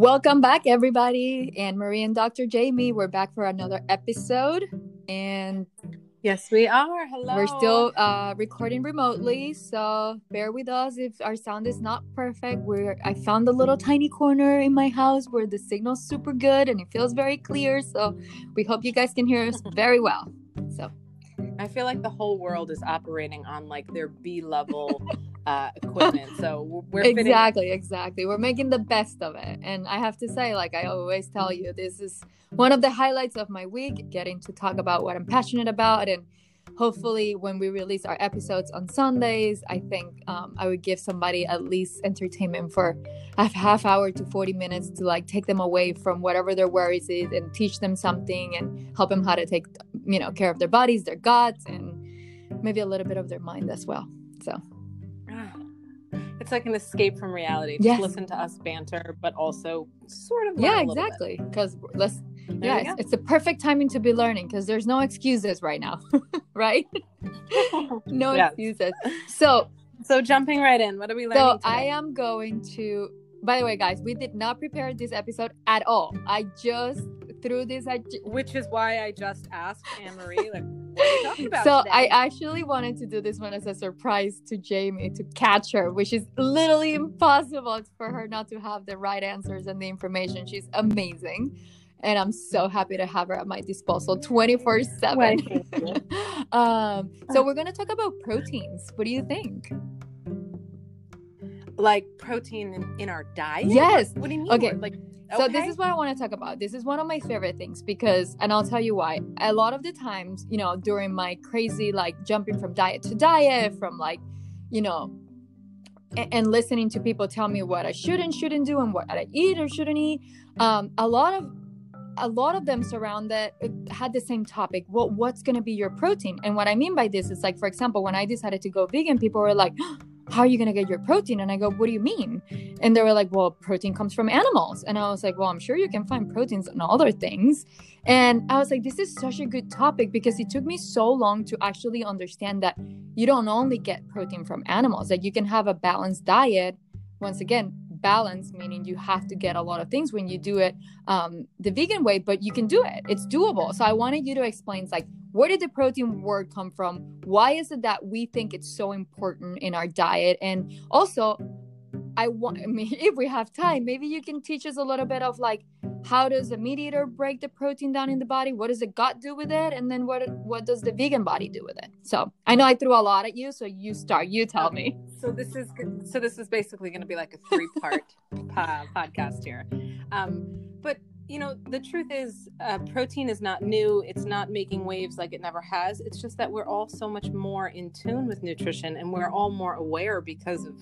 Welcome back, everybody. Anne Marie and Dr. Jaime, we're back for another episode. And yes, we are. Hello. We're still uh, recording remotely, so bear with us if our sound is not perfect. We're I found a little tiny corner in my house where the signal's super good and it feels very clear. So we hope you guys can hear us very well. So I feel like the whole world is operating on like their B level uh, equipment. So we're exactly, fitting- exactly. We're making the best of it. And I have to say, like I always tell you, this is one of the highlights of my week, getting to talk about what I'm passionate about. And hopefully, when we release our episodes on Sundays, I think um, I would give somebody at least entertainment for a half hour to 40 minutes to like take them away from whatever their worries is and teach them something and help them how to take, you know, care of their bodies, their guts, and maybe a little bit of their mind as well. So it's like an escape from reality. Just yes. listen to us banter, but also sort of yeah, exactly. Because let's yeah, it's, it's, the perfect timing to be learning because there's no excuses right now, right? no yes. excuses. So so jumping right in, what are we learning? So today? I am going to. By the way, guys, we did not prepare this episode at all. I just threw this. I j- which is why I just asked Anne Marie like so today? I actually wanted to do this one as a surprise to Jaime to catch her, which is literally impossible for her not to have the right answers and the information. She's amazing. And I'm so happy to have her at my disposal 24 7. um, so, we're going to talk about proteins. What do you think? Like protein in, in our diet? Yes. What do you mean? Okay. Like so this is what I want to talk about. This is one of my favorite things because and I'll tell you why. A lot of the times, you know, during my crazy like jumping from diet to diet, from like, you know, and, and listening to people tell me what I should and shouldn't do and what I eat or shouldn't eat, um, a lot of a lot of them surround that had the same topic. Well, what's going to be your protein? And what I mean by this is like, for example, when I decided to go vegan, people were like, how are you going to get your protein? And I go, what do you mean? And they were like, well, protein comes from animals. And I was like, well, I'm sure you can find proteins in other things. And I was like, this is such a good topic because it took me so long to actually understand that you don't only get protein from animals, that you can have a balanced diet. Once again, balance meaning you have to get a lot of things when you do it um, the vegan way but you can do it it's doable so i wanted you to explain like where did the protein word come from? Why is it that we think it's so important in our diet? And also i want I mean, if we have time maybe you can teach us a little bit of like how does a meat eater break the protein down in the body? What does the gut do with it? And then what what does the vegan body do with it? So i know i threw a lot at you so you start you tell me. So this is so this is basically going to be like a three part po- podcast here. Um but you know the truth is uh, protein is not new it's not making waves like it never has it's just that we're all so much more in tune with nutrition and we're all more aware because of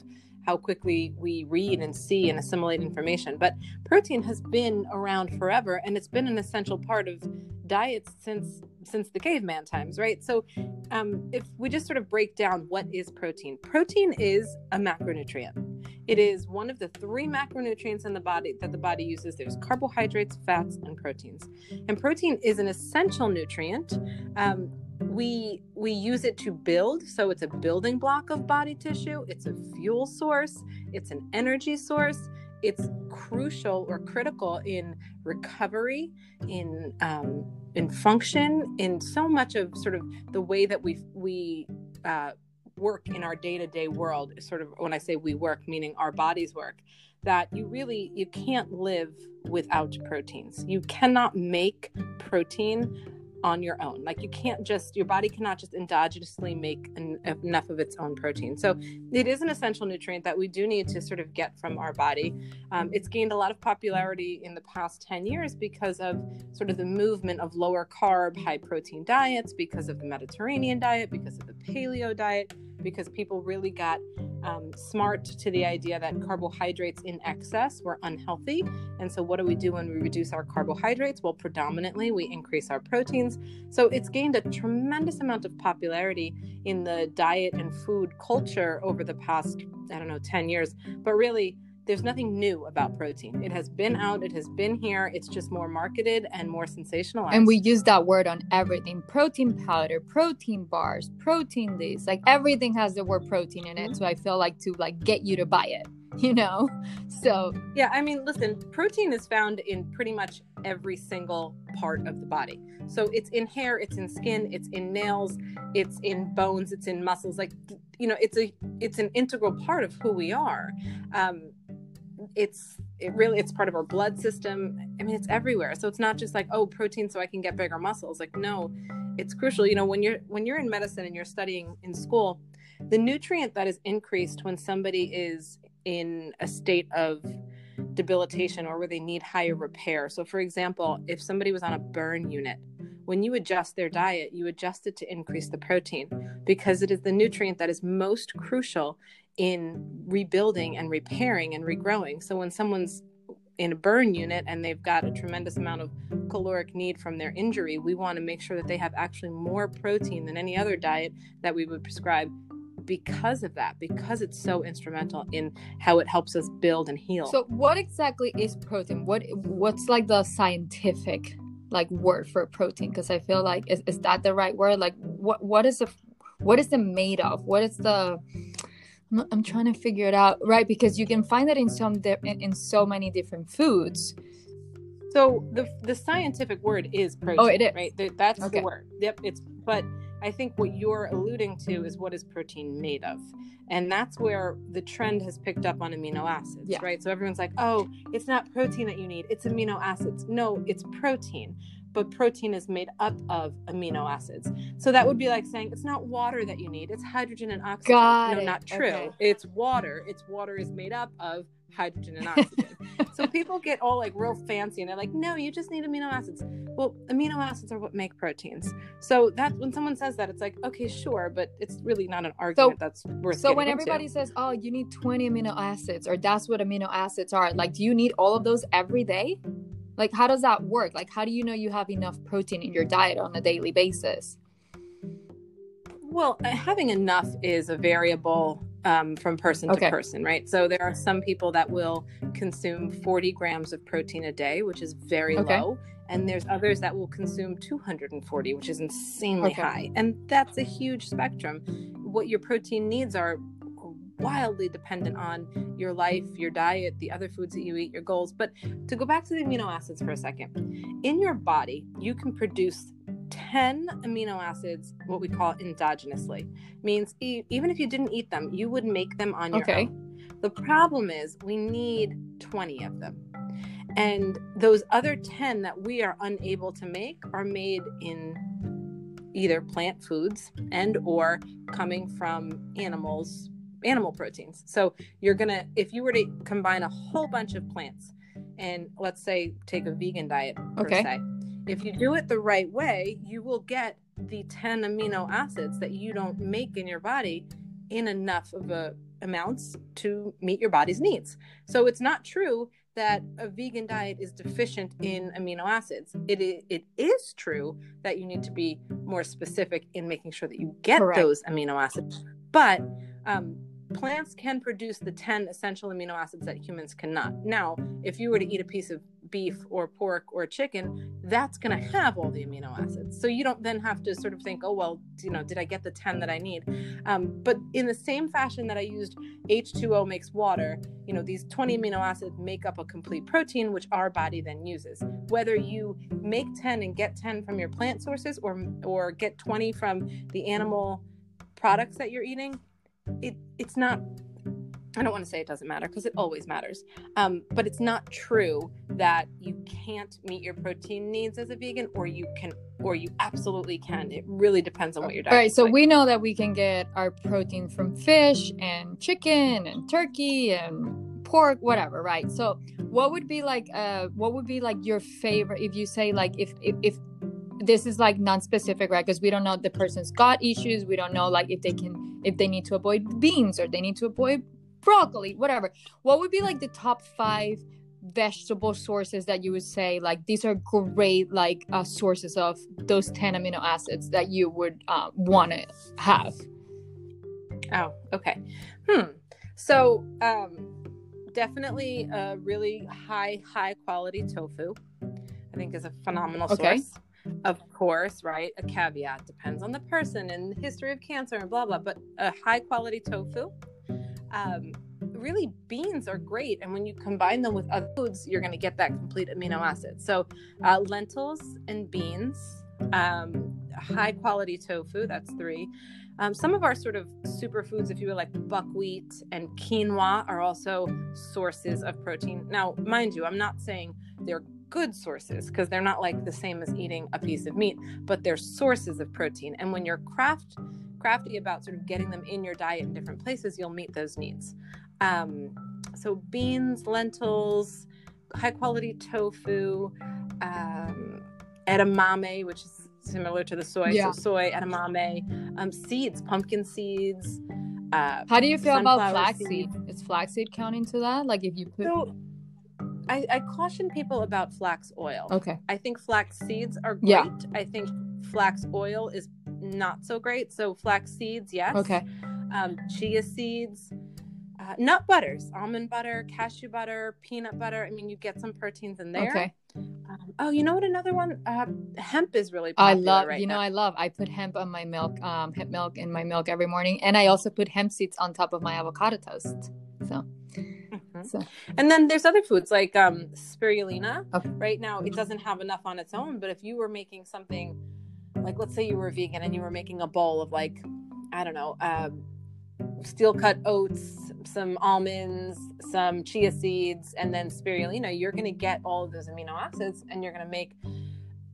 how quickly we read and see and assimilate information. But protein has been around forever and it's been an essential part of diets since since the caveman times, right? So um, if we just sort of break down what is protein, protein is a macronutrient. It is one of the three macronutrients in the body that the body uses. There's carbohydrates, fats, and proteins. And protein is an essential nutrient. Um, we we use it to build so it's a building block of body tissue it's a fuel source it's an energy source it's crucial or critical in recovery in um, in function in so much of sort of the way that we we uh, work in our day-to-day world sort of when i say we work meaning our bodies work that you really you can't live without proteins. You cannot make protein on your own. Like you can't just your body cannot just endogenously make enough of its own protein. So it is an essential nutrient that we do need to sort of get from our body. Um, it's gained a lot of popularity in the past 10 years because of sort of the movement of lower carb, high protein diets, because of the Mediterranean diet, because of the paleo diet because people really got um, smart to the idea that carbohydrates in excess were unhealthy. And so, what do we do when we reduce our carbohydrates? Well, predominantly we increase our proteins. So, it's gained a tremendous amount of popularity in the diet and food culture over the past, I don't know, 10 years. But really, there's nothing new about protein. It has been out, it has been here. It's just more marketed and more sensationalized. And we use that word on everything protein powder, protein bars, protein this. Like everything has the word protein in it. So I feel like to like get you to buy it. you know? So, yeah, I mean, listen, protein is found in pretty much every single part of the body. So it's in hair, it's in skin, it's in nails, it's in bones, it's in muscles. Like, you know, it's a it's an integral part of who we are. Um, it's it really it's part of our blood system. I mean, it's everywhere. So it's not just like oh, protein so I can get bigger muscles. Like, no, it's crucial. You know, when you're when you're in medicine and you're studying in school, the nutrient that is increased when somebody is in a state of debilitation or where they need higher repair. So, for example, if somebody was on a burn unit, when you adjust their diet, you adjust it to increase the protein because it is the nutrient that is most crucial in rebuilding and repairing and regrowing. So, when someone's in a burn unit and they've got a tremendous amount of caloric need from their injury, we want to make sure that they have actually more protein than any other diet that we would prescribe because of that, because it's so instrumental in how it helps us build and heal. So, what exactly is protein? What what's like the scientific like word for protein? Because I feel like is, is that the right word? Like, what what is the what is it made of? What is the I'm trying to figure it out, right? Because you can find that in some di- in so many different foods. So the the scientific word is protein. Oh, it is right. That's okay. the word. Yep. It's but I think what you're alluding to is what is protein made of. And that's where the trend has picked up on amino acids, yeah. right? So everyone's like, oh, it's not protein that you need, it's amino acids. No, it's protein, but protein is made up of amino acids. So that would be like saying it's not water that you need, it's hydrogen and oxygen. Got no, it. not true. Okay. It's water. It's water is made up of hydrogen and oxygen. so people get all like real fancy and they're like, no, you just need amino acids. Well, amino acids are what make proteins. So that when someone says that, it's like, okay, sure, but it's really not an argument so, that's worth. So when into. everybody says, oh, you need 20 amino acids, or that's what amino acids are, like, do you need all of those every day? Like, how does that work? Like, how do you know you have enough protein in your diet on a daily basis? Well, uh, having enough is a variable um, from person okay. to person, right? So there are some people that will consume 40 grams of protein a day, which is very okay. low. And there's others that will consume 240, which is insanely okay. high. And that's a huge spectrum. What your protein needs are wildly dependent on your life, your diet, the other foods that you eat, your goals. But to go back to the amino acids for a second, in your body, you can produce 10 amino acids, what we call endogenously, means e- even if you didn't eat them, you would make them on your okay. own. The problem is we need 20 of them. And those other 10 that we are unable to make are made in either plant foods and or coming from animals animal proteins. So you're going to if you were to combine a whole bunch of plants and let's say take a vegan diet per okay. se if you do it the right way, you will get the 10 amino acids that you don't make in your body in enough of a amounts to meet your body's needs. So it's not true that a vegan diet is deficient in amino acids. It is, it is true that you need to be more specific in making sure that you get Correct. those amino acids. But um, plants can produce the 10 essential amino acids that humans cannot. Now, if you were to eat a piece of beef or pork or chicken, that's going to have all the amino acids. So you don't then have to sort of think, oh, well, you know, did I get the 10 that I need? Um, but in the same fashion that I used H2O makes water, you know, these 20 amino acids make up a complete protein, which our body then uses. Whether you make 10 and get 10 from your plant sources or, or get 20 from the animal products that you're eating, it, it's not I don't want to say it doesn't matter because it always matters. Um, but it's not true that you can't meet your protein needs as a vegan, or you can, or you absolutely can. It really depends on what your diet. All right. So like. we know that we can get our protein from fish and chicken and turkey and pork, whatever. Right. So what would be like? Uh, what would be like your favorite? If you say like, if if, if this is like non-specific right because we don't know the person's got issues we don't know like if they can if they need to avoid beans or they need to avoid broccoli, whatever. What would be like the top five vegetable sources that you would say like these are great like uh, sources of those 10 amino acids that you would uh, want to have? Oh, okay. Hmm. So, um, definitely a really high, high quality tofu. I think is a phenomenal okay. source. Of course, right? A caveat depends on the person and the history of cancer and blah blah. But a high quality tofu um, really beans are great and when you combine them with other foods you're going to get that complete amino acid so uh, lentils and beans um, high quality tofu that's three um, some of our sort of superfoods if you will like buckwheat and quinoa are also sources of protein now mind you i'm not saying they're good sources because they're not like the same as eating a piece of meat but they're sources of protein and when you're craft crafty about sort of getting them in your diet in different places you'll meet those needs um, so beans, lentils, high quality tofu, um, edamame, which is similar to the soy. Yeah. So soy, edamame, um, seeds, pumpkin seeds. Uh, How do you feel about flaxseed? Is flaxseed counting to that? Like if you put. So, I, I, caution people about flax oil. Okay. I think flax seeds are great. Yeah. I think flax oil is not so great. So flax seeds, yes. Okay. Um, chia seeds, uh, nut butters, almond butter, cashew butter, peanut butter. I mean, you get some proteins in there. Okay. Um, oh, you know what? Another one, uh, hemp is really I love, right you know, now. I love, I put hemp on my milk, um, hemp milk in my milk every morning. And I also put hemp seeds on top of my avocado toast. So, mm-hmm. so. and then there's other foods like um, spirulina. Okay. Right now, it doesn't have enough on its own, but if you were making something like, let's say you were vegan and you were making a bowl of like, I don't know, uh, steel cut oats, some almonds, some chia seeds, and then spirulina, you're going to get all of those amino acids and you're going to make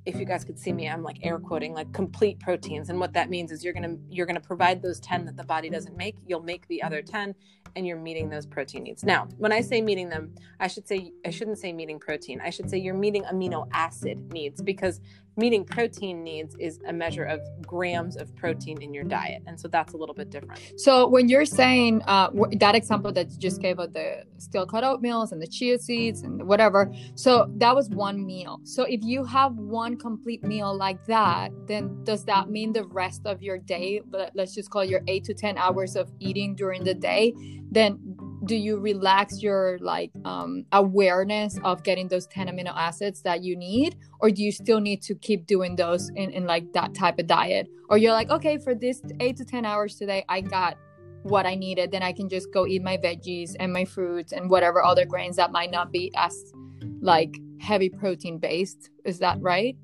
if you guys could see me i'm like air quoting like complete proteins and what that means is you're going to you're going to provide those 10 that the body doesn't make you'll make the other 10 and you're meeting those protein needs. Now when i say meeting them i should say i shouldn't say meeting protein. I should say you're meeting amino acid needs because meeting protein needs is a measure of grams of protein in your diet and so that's a little bit different. So when you're saying uh, that example that you just gave of the steel cut oatmeals and the chia seeds and whatever so that was one meal. So if you have one complete meal like that then does that mean the rest of your day But let's just call your eight to ten hours of eating during the day then do you relax your like um, awareness of getting those 10 amino acids that you need? Or do you still need to keep doing those in, in like that type of diet? Or you're like okay for this 8 to 10 hours today i got what i needed. Then i can just go eat my veggies and my fruits and whatever other grains that might not be as like heavy protein based is that right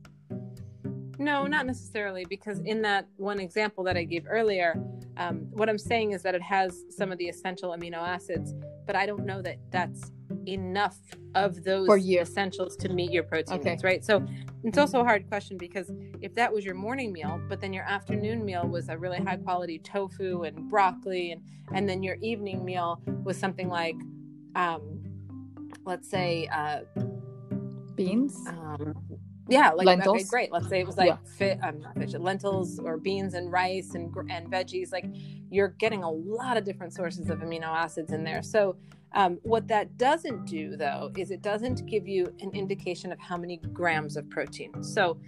no, not necessarily, because in that one example that I gave earlier, um, what I'm saying is that it has some of the essential amino acids, but I don't know that that's enough of those essentials to meet your protein okay. needs, right? So it's also a hard question because if that was your morning meal, but then your afternoon meal was a really high quality tofu and broccoli, and and then your evening meal was something like, um, let's say, uh, beans. Um, yeah, like lentils. Okay, great. Let's say it was like yeah. fit, um, not fish, lentils or beans and rice and and veggies. Like you're getting a lot of different sources of amino acids in there. So um, what that doesn't do though is it doesn't give you an indication of how many grams of protein. So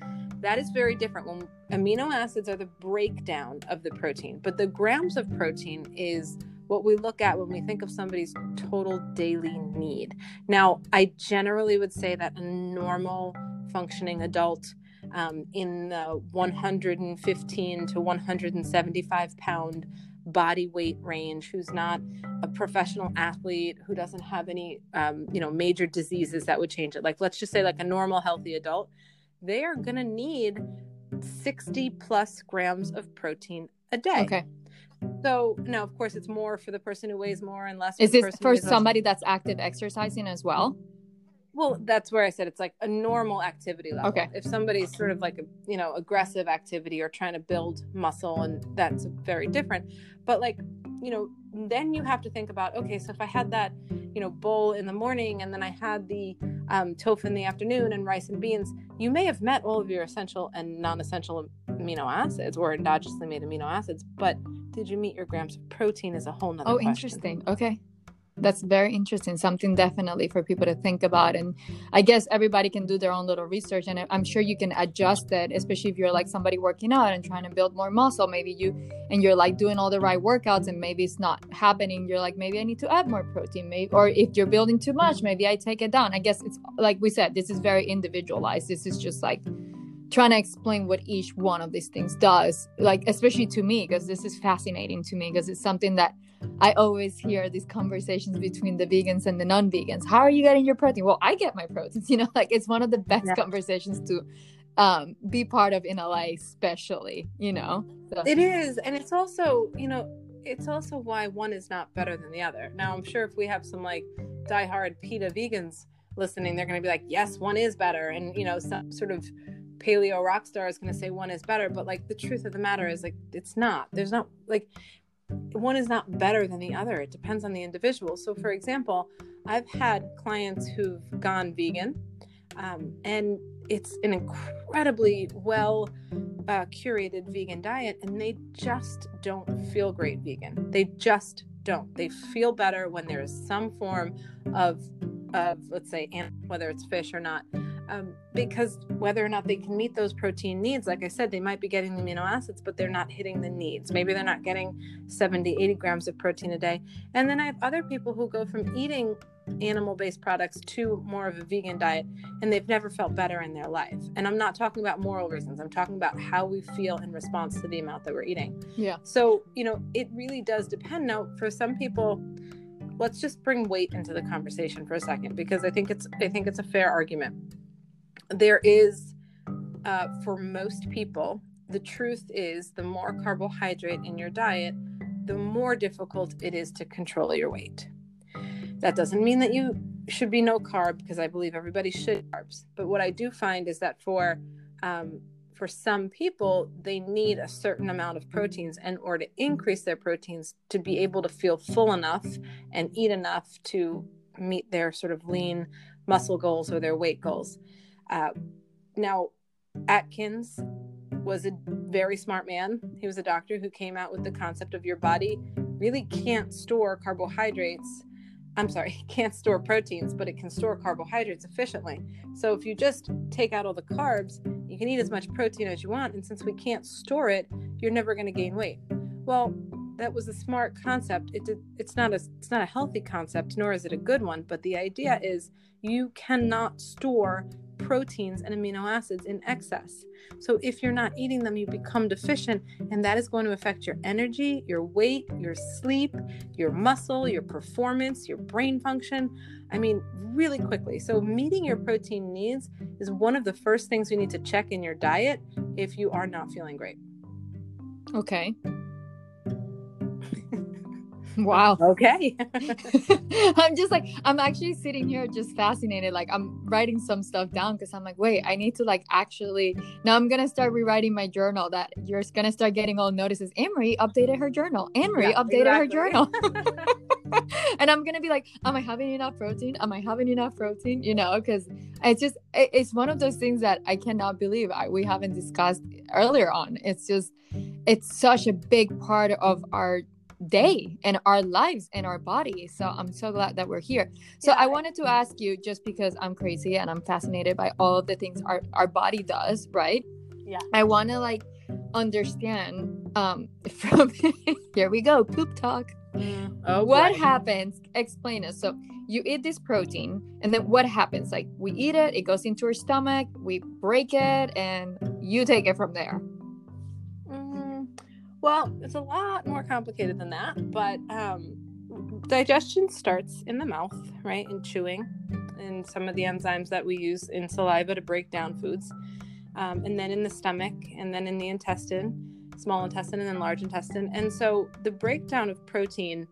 that is very different. When amino acids are the breakdown of the protein, but the grams of protein is what we look at when we think of somebody's total daily need. Now, I generally would say that a normal functioning adult um, in the 115 to 175 pound body weight range who's not a professional athlete who doesn't have any um, you know major diseases that would change it like let's just say like a normal healthy adult they are going to need 60 plus grams of protein a day. Okay. So no of course it's more for the person who weighs more and less is this for somebody that's active exercising as well? Well that's where i said it's like a normal activity level. Okay. If somebody's sort of like a you know aggressive activity or trying to build muscle and that's very different. But like you know then you have to think about okay so if i had that you know bowl in the morning and then i had the um, tofu in the afternoon and rice and beans you may have met all of your essential and non-essential amino acids or endogenously made amino acids but did you meet your grams of protein is a whole nother oh question. interesting. Okay. That's very interesting something definitely for people to think about and i guess everybody can do their own little research and i'm sure you can adjust it especially if you're like somebody working out and trying to build more muscle maybe you and you're like doing all the right workouts and maybe it's not happening you're like maybe i need to add more protein maybe or if you're building too much maybe i take it down. I guess it's like we said this is very individualized. This is just like trying to explain what each one of these things does like especially to me because this is fascinating to me because it's something that I always hear these conversations between the vegans and the non-vegans. How are you getting your protein? Well, I get my proteins. You know, like it's one of the best yeah. conversations to um, be part of in LA, especially. You know, so. it is, and it's also you know it's also why one is not better than the other. Now, I'm sure if we have some like diehard PETA vegans listening, they're going to be like, yes, one is better. And, you know, some sort of paleo rock star is going to say one is better. But like the truth of the matter is like, it's not. There's not like one is not better than the other. It depends on the individual. So, for example, I've had clients who've gone vegan um, and it's an incredibly well uh, curated vegan diet and they just don't feel great vegan they just don't they feel better when there's some form of of let's say whether it's fish or not um, because whether or not they can meet those protein needs like i said they might be getting the amino acids but they're not hitting the needs maybe they're not getting 70 80 grams of protein a day and then i have other people who go from eating animal based products to more of a vegan diet and they've never felt better in their life. And I'm not talking about moral reasons, I'm talking about how we feel in response to the amount that we're eating. Yeah. So, you know, it really does depend. Now, for some people, let's just bring weight into the conversation for a second because I think it's I think it's a fair argument. There is uh, for most people, the truth is the more carbohydrate in your diet, the more difficult it is to control your weight. That doesn't mean that you should be no carb because I believe everybody should carbs. But what I do find is that for um, for some people, they need a certain amount of proteins in order to increase their proteins to be able to feel full enough and eat enough to meet their sort of lean muscle goals or their weight goals. Uh, now, Atkins was a very smart man. He was a doctor who came out with the concept of your body really can't store carbohydrates I'm sorry, can't store proteins, but it can store carbohydrates efficiently. So if you just take out all the carbs, you can eat as much protein as you want. And since we can't store it, you're never going to gain weight. Well, that was a smart concept. It did, it's not a it's not a healthy concept, nor is it a good one. But the idea is you cannot store proteins and amino acids in excess. So if you're not eating them, you become deficient, and that is going to affect your energy, your weight, your sleep, your muscle, your performance, your brain function. I mean, really quickly. So meeting your protein needs is one of the first things you need to check in your diet if you are not feeling great. Okay. Wow. Okay. I'm just like, I'm actually sitting here just fascinated. Like, I'm writing some stuff down because I'm like, wait, I need to like actually. Now I'm going to start rewriting my journal that you're going to start getting all notices. Anne Marie updated her journal. Anne Marie yeah, updated exactly. her journal. and I'm going to be like, am I having enough protein? Am I having enough protein? You know, because it's just, it's one of those things that I cannot believe I, we haven't discussed earlier on. It's just, it's such a big part of our day and our lives and our body. So I'm so glad that we're here. So. I wanted to ask you just because I'm crazy and I'm fascinated by all of the things our, our body does, right? Yeah. I want to like understand um from here we go, poop talk. Mm. Oh, what happens? Explain us. So you eat this protein and then what happens? Like we eat it, it goes into our stomach, we break it and you take it from there. Well, it's a lot more complicated than that, but um, digestion starts in the mouth, right? In chewing, and some of the enzymes that we use in saliva to break down foods, um, and then in the stomach, and then in the intestine, small intestine, and then large intestine. And so the breakdown of protein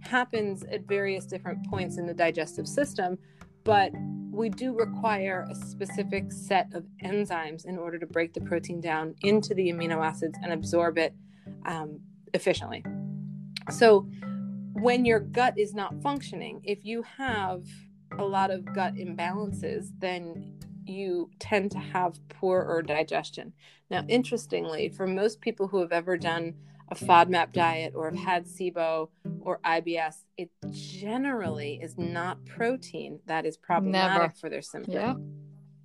happens at various different points in the digestive system, but we do require a specific set of enzymes in order to break the protein down into the amino acids and absorb it um, efficiently. So, when your gut is not functioning, if you have a lot of gut imbalances, then you tend to have poorer digestion. Now, interestingly, for most people who have ever done a FODMAP diet or have had SIBO or IBS, it generally is not protein that is problematic Never. for their symptoms. Yeah.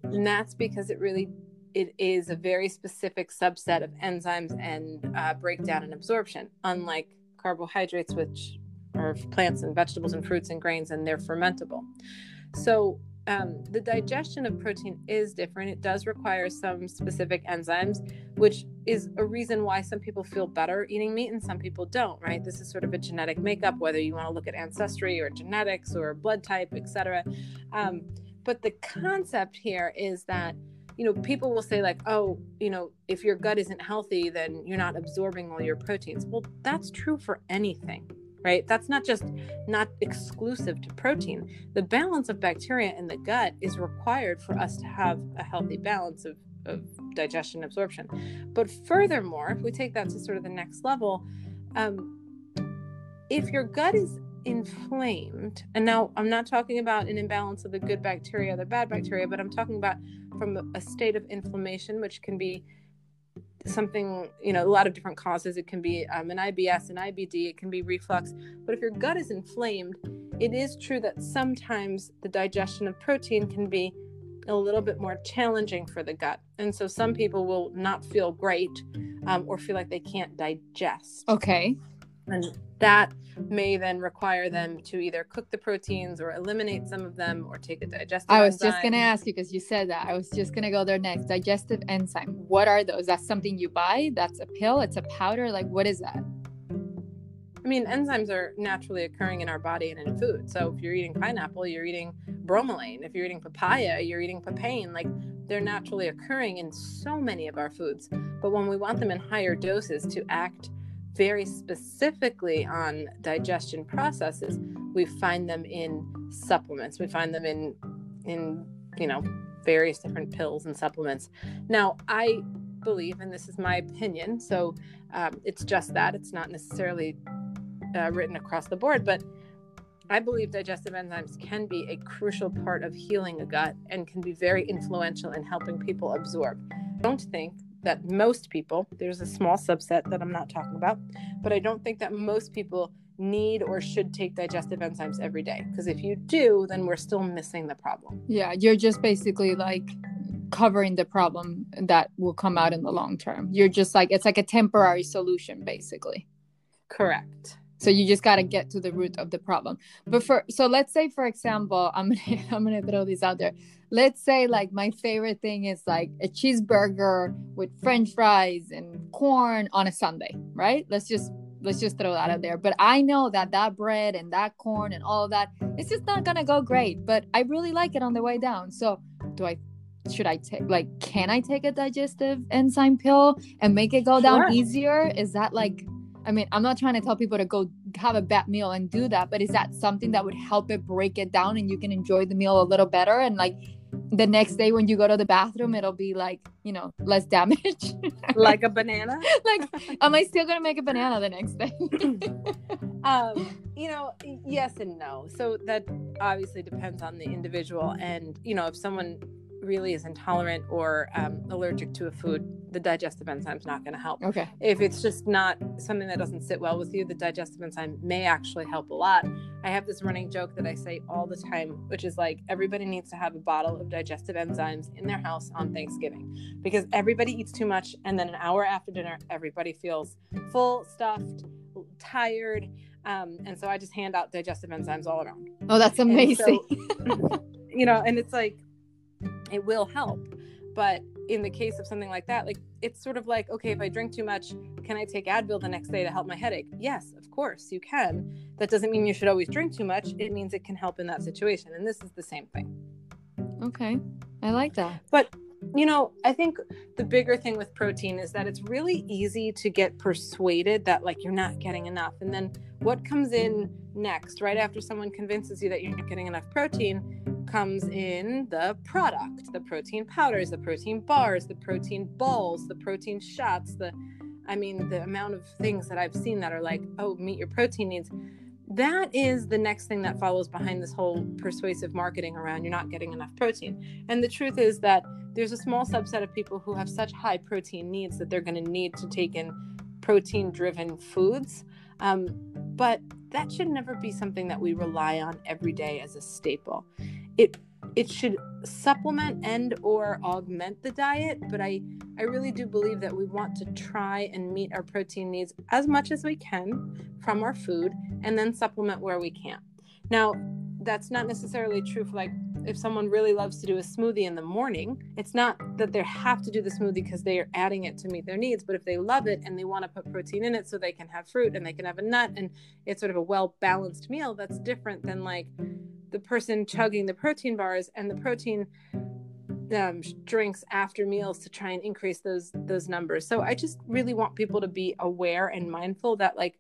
And that's because it really it is a very specific subset of enzymes and uh, breakdown and absorption, unlike carbohydrates, which are plants and vegetables and fruits and grains, and they're fermentable. So, um, the digestion of protein is different. It does require some specific enzymes, which is a reason why some people feel better eating meat and some people don't, right? This is sort of a genetic makeup, whether you want to look at ancestry or genetics or blood type, etc. Um, but the concept here is that you know people will say like oh you know if your gut isn't healthy then you're not absorbing all your proteins well that's true for anything right? That's not just not exclusive to protein. The balance of bacteria in the gut is required for us to have a healthy balance of, of digestion absorption. But furthermore, if we take that to sort of the next level, um, if your gut is inflamed, and now I'm not talking about an imbalance of the good bacteria, the bad bacteria, but I'm talking about from a state of inflammation, which can be something, you know, a lot of different causes. It can be um, an IBS, an IBD, it can be reflux. But if your gut is inflamed, it is true that sometimes the digestion of protein can be a little bit more challenging for the gut. And so some people will not feel great um, or feel like they can't digest. Okay. And that may then require them to either cook the proteins or eliminate some of them or take a digestive I was enzyme. just going to ask you because you said that. I was just going to go there next. Digestive enzyme. What are those? That's something you buy? That's a pill? It's a powder? Like, what is that? I mean, enzymes are naturally occurring in our body and in food. So if you're eating pineapple, you're eating bromelain. If you're eating papaya, you're eating papain. Like they're naturally occurring in so many of our foods. But when we want them in higher doses to act very specifically on digestion processes, we find them in supplements. We find them in in you know various different pills and supplements. Now, I believe, and this is my opinion, so um, it's just that it's not necessarily uh, written across the board, but I believe digestive enzymes can be a crucial part of healing a gut and can be very influential in helping people absorb. I don't think that most people, there's a small subset that I'm not talking about, but I don't think that most people need or should take digestive enzymes every day. Because if you do, then we're still missing the problem. Yeah, you're just basically like covering the problem that will come out in the long term. You're just like, it's like a temporary solution, basically. Correct. So you just got to get to the root mm-hmm. of the problem. But for so let's say for example, I'm gonna I'm gonna throw this out there. Let's say like my favorite thing is like a cheeseburger with French fries and corn on a Sunday, right? Let's just let's just throw that out there. But I know that that bread and that corn and all of that, it's just not gonna go great. But I really like it on the way down. So do I? Should I take like? Can I take a digestive enzyme pill and make it go down easier? Is that like I mean, I'm not trying to tell people to go have a bad meal and do that, but is that something that would help it break it down and you can enjoy the meal a little better? And like the next day when you go to the bathroom, it'll be like, you know, less damage. Like a banana. like, am I still going to make a banana the next day? um, you know, yes and no. So that obviously depends on the individual. And, you know, if someone really is intolerant or um, allergic to a food, the digestive enzyme's not going to help. okay. If it's just not something that doesn't sit well with you, the digestive enzyme may actually help a lot. I have this running joke that I say all the time, which is like everybody needs to have a bottle of digestive enzymes in their house on Thanksgiving because everybody eats too much. And then an hour after dinner, everybody feels full, stuffed, tired. Um, and so I just hand out digestive enzymes all around Oh, that's amazing. so, you know, and it's like it will help. But in the case of something like that, like it's sort of like, okay, if I drink too much, can I take Advil the next day to help my headache? Yes, of course you can. That doesn't mean you should always drink too much. It means it can help in that situation. And this is the same thing. okay. I like that. But you know, I think the bigger thing with protein is that it's really easy to get persuaded that like you're not getting enough. And then what comes in next, right after someone convinces you that you're not getting enough protein, comes in the product, the protein powders, the protein bars, the protein balls, the protein shots, the I mean, the amount of things that I've seen that are like, oh, meet your protein needs. That is the next thing that follows behind this whole persuasive marketing around you're not getting enough protein. And the truth is that there's a small subset of people who have such high protein needs that they're going to need to take in protein driven foods. Um, but that should never be something that we rely on every day as a staple. It it should supplement and or augment the diet, but I I really do believe that we want to try and meet our protein needs as much as we can from our food and then supplement where we can. Now, that's not necessarily true for like if someone really loves to do a smoothie in the morning, it's not that they have to do the smoothie because they are adding it to meet their needs, but if they love it and they want to put protein in it so they can have fruit and they can have a nut and it's sort of a well balanced meal, that's different than like the person chugging the protein bars and the protein um, drinks after meals to try and increase those those numbers. So I just really want people to be aware and mindful that like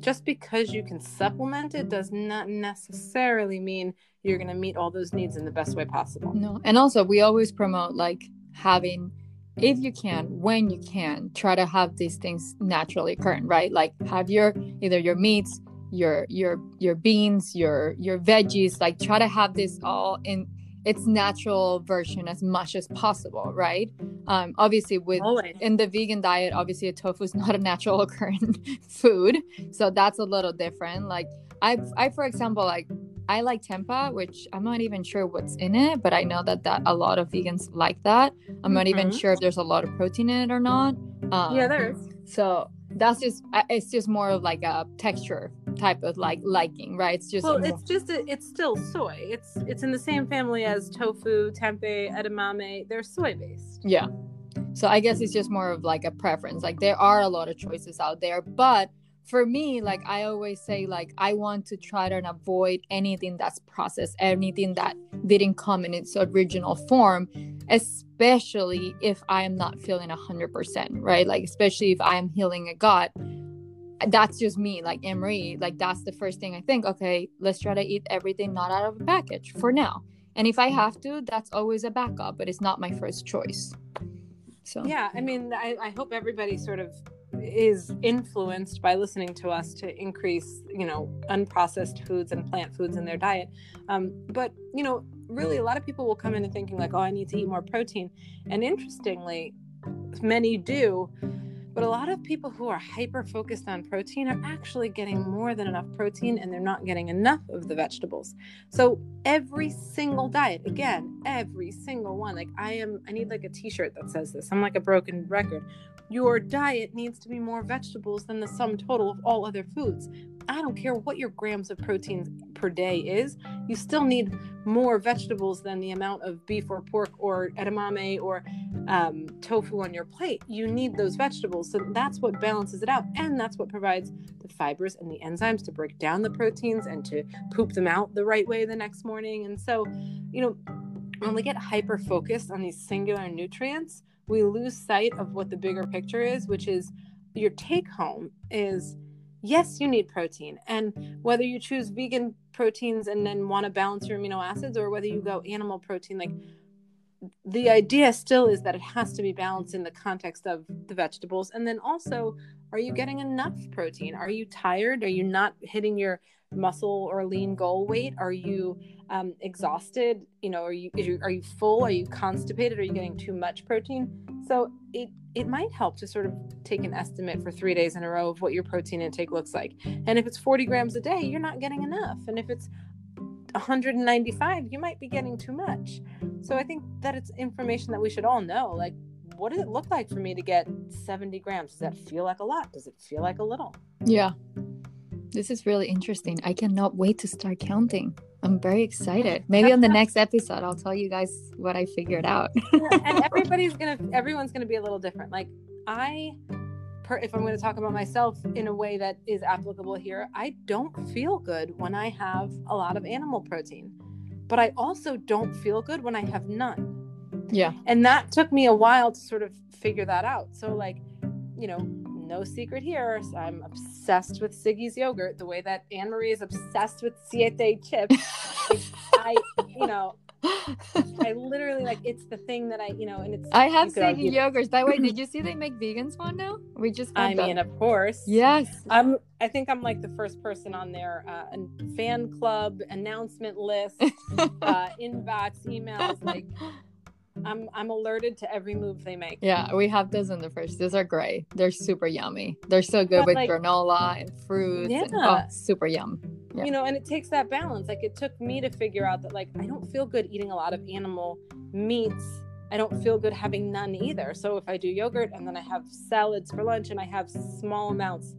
just because you can supplement it does not necessarily mean you're going to meet all those needs in the best way possible. No. And also we always promote like having if you can when you can try to have these things naturally occurring right like have your either your meats your your your beans your your veggies like try to have this all in its natural version as much as possible right um obviously with Always. in the vegan diet obviously a tofu is not a natural occurring food so that's a little different like i i for example like i like tempeh which i'm not even sure what's in it but i know that that a lot of vegans like that i'm not even Mhm. sure if there's a lot of protein in it or not um, yeah, there is. so that's just uh, it's just more of like a texture type of like liking right it's just Well, more- it's just a, it's still soy. It's it's in the same family as tofu, tempeh, edamame. They're soy based. yeah so i guess it's just more of like a preference like there are a lot of choices out there but for me like i always say like i want to try to avoid anything that's processed anything that didn't come in its original form especially if i am not feeling 100% right? Like especially if i'm healing a gut that's just me like Anne Marie like that's the first thing i think okay let's try to eat everything not out of a package for now. And if i have to that's always a backup but it's not my first choice. So. Yeah, I mean, I, I hope everybody sort of is influenced by listening to us to increase, you know, unprocessed foods and plant foods in their diet. Um, but you know, really, a lot of people will come in and thinking like, "Oh, I need to eat more protein," and interestingly, many do. But a lot of people who are hyper focused on protein are actually getting more than enough protein and they're not getting enough of the vegetables. So every single diet, again, every single one, like I am, I need like a t shirt that says this. I'm like a broken record. Your diet needs to be more vegetables than the sum total of all other foods. I don't care what your grams of protein per day is, you still need more vegetables than the amount of beef or pork or edamame or um, tofu on your plate. You need those vegetables. So that's what balances it out. And that's what provides the fibers and the enzymes to break down the proteins and to poop them out the right way the next morning. And so, you know, when we get hyper focused on these singular nutrients, we lose sight of what the bigger picture is, which is your take home is yes, you need protein. And whether you choose vegan proteins and then want to balance your amino acids or whether you go animal protein, like the idea still is that it has to be balanced in the context of the vegetables. And then also, are you getting enough protein? Are you tired? Are you not hitting your muscle or lean goal weight? Are you um, exhausted? You know, are you, you are you full? Are you constipated? Are you getting too much protein? So it it might help to sort of take an estimate for three days in a row of what your protein intake looks like. And if it's 40 grams a day, you're not getting enough. And if it's 195, you might be getting too much. So I think that it's information that we should all know. Like, what does it look like for me to get 70 grams? Does that feel like a lot? Does it feel like a little? yeah this is really interesting i cannot wait to start counting i'm very excited maybe on the next episode i'll tell you guys what i figured out and everybody's gonna, everyone's gonna be a little different. Like, I, per, if I'm gonna talk about myself in a way that is applicable here, I don't feel good when I have a lot of animal protein, but I also don't feel good when I have none. yeah. And that took me a while to sort of figure that out. So like you know no secret here so i'm obsessed with Siggi's yogurt. The way that anne marie is obsessed with siete chips i you know i literally like it's the thing that i you know and it's i have you could argue- Siggi yogurts. By the way did you see they make vegans one now? We just i mean of course. Yes. I'm i think i'm like the first person on their uh, fan club announcement list uh inbox emails like i'm i'm alerted to every move they make Yeah, we have those in the fridge. Those are great. They're super yummy. They're so good But, with like- granola and fruits. and- oh, Yeah. oh, super yum. Yeah. you know and it takes that balance like it took me to figure out that like i don't feel good eating a lot of animal meats i don't feel good having none either so if i do yogurt and then i have salads for lunch and i have small amounts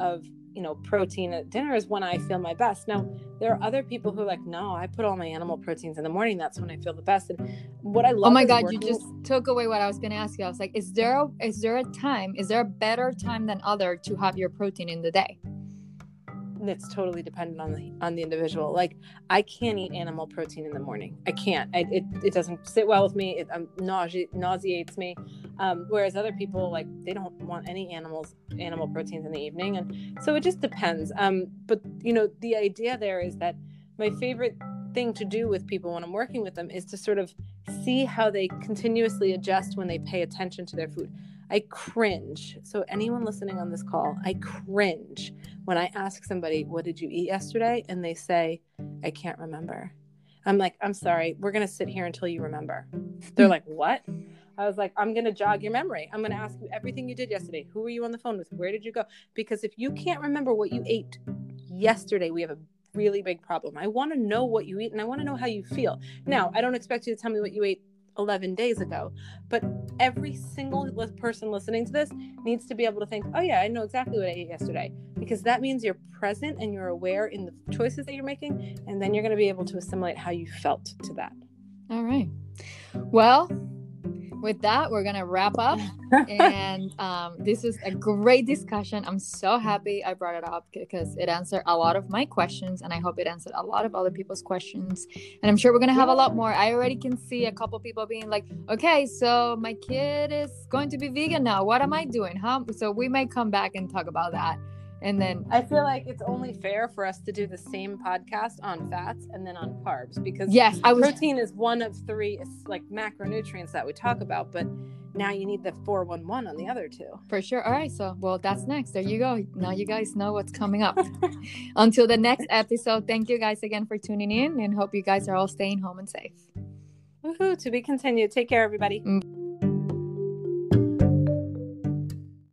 of you know, protein at dinner is when I feel my best. Now, there are other people who are like, no, I put all my animal proteins in the morning. That's when I feel the best. And what I love. Oh my god, working... you just took away what I was going to ask you. I was like, is there a, is there a time? Is there a better time than other to have your protein in the day? it's totally dependent on the on the individual like i can't eat animal protein in the morning i can't I, it, it doesn't sit well with me it um, nausea, nauseates me um, whereas other people like they don't want any animals animal proteins in the evening and so it just depends um, but you know the idea there is that my favorite thing to do with people when i'm working with them is to sort of see how they continuously adjust when they pay attention to their food I cringe. So, anyone listening on this call, I cringe when I ask somebody, What did you eat yesterday? And they say, I can't remember. I'm like, I'm sorry, we're going to sit here until you remember. They're like, What? I was like, I'm going to jog your memory. I'm going to ask you everything you did yesterday. Who were you on the phone with? Where did you go? Because if you can't remember what you ate yesterday, we have a really big problem. I want to know what you eat and I want to know how you feel. Now, I don't expect you to tell me what you ate 11 days ago. But every single person listening to this needs to be able to think, oh, yeah, I know exactly what I ate yesterday. Because that means you're present and you're aware in the choices that you're making. And then you're going to be able to assimilate how you felt to that. All right. Well, with that, we're gonna wrap up. and um, this is a great discussion. I'm so happy I brought it up because it answered a lot of my questions, and I hope it answered a lot of other people's questions. And I'm sure we're gonna have a lot more. I already can see a couple people being like, "Okay, so my kid is going to be vegan now. What am I doing? How?" So we may come back and talk about that and then I feel like it's only fair for us to do the same podcast on fats and then on carbs because yes, I was... protein is one of three like macronutrients that we talk about, but now you need the 411 on the other two. For sure. All right. So, well, that's next. There you go. Now you guys know what's coming up. Until the next episode, thank you guys again for tuning in and hope you guys are all staying home and safe. Woohoo. To be continued. Take care, everybody. Mm.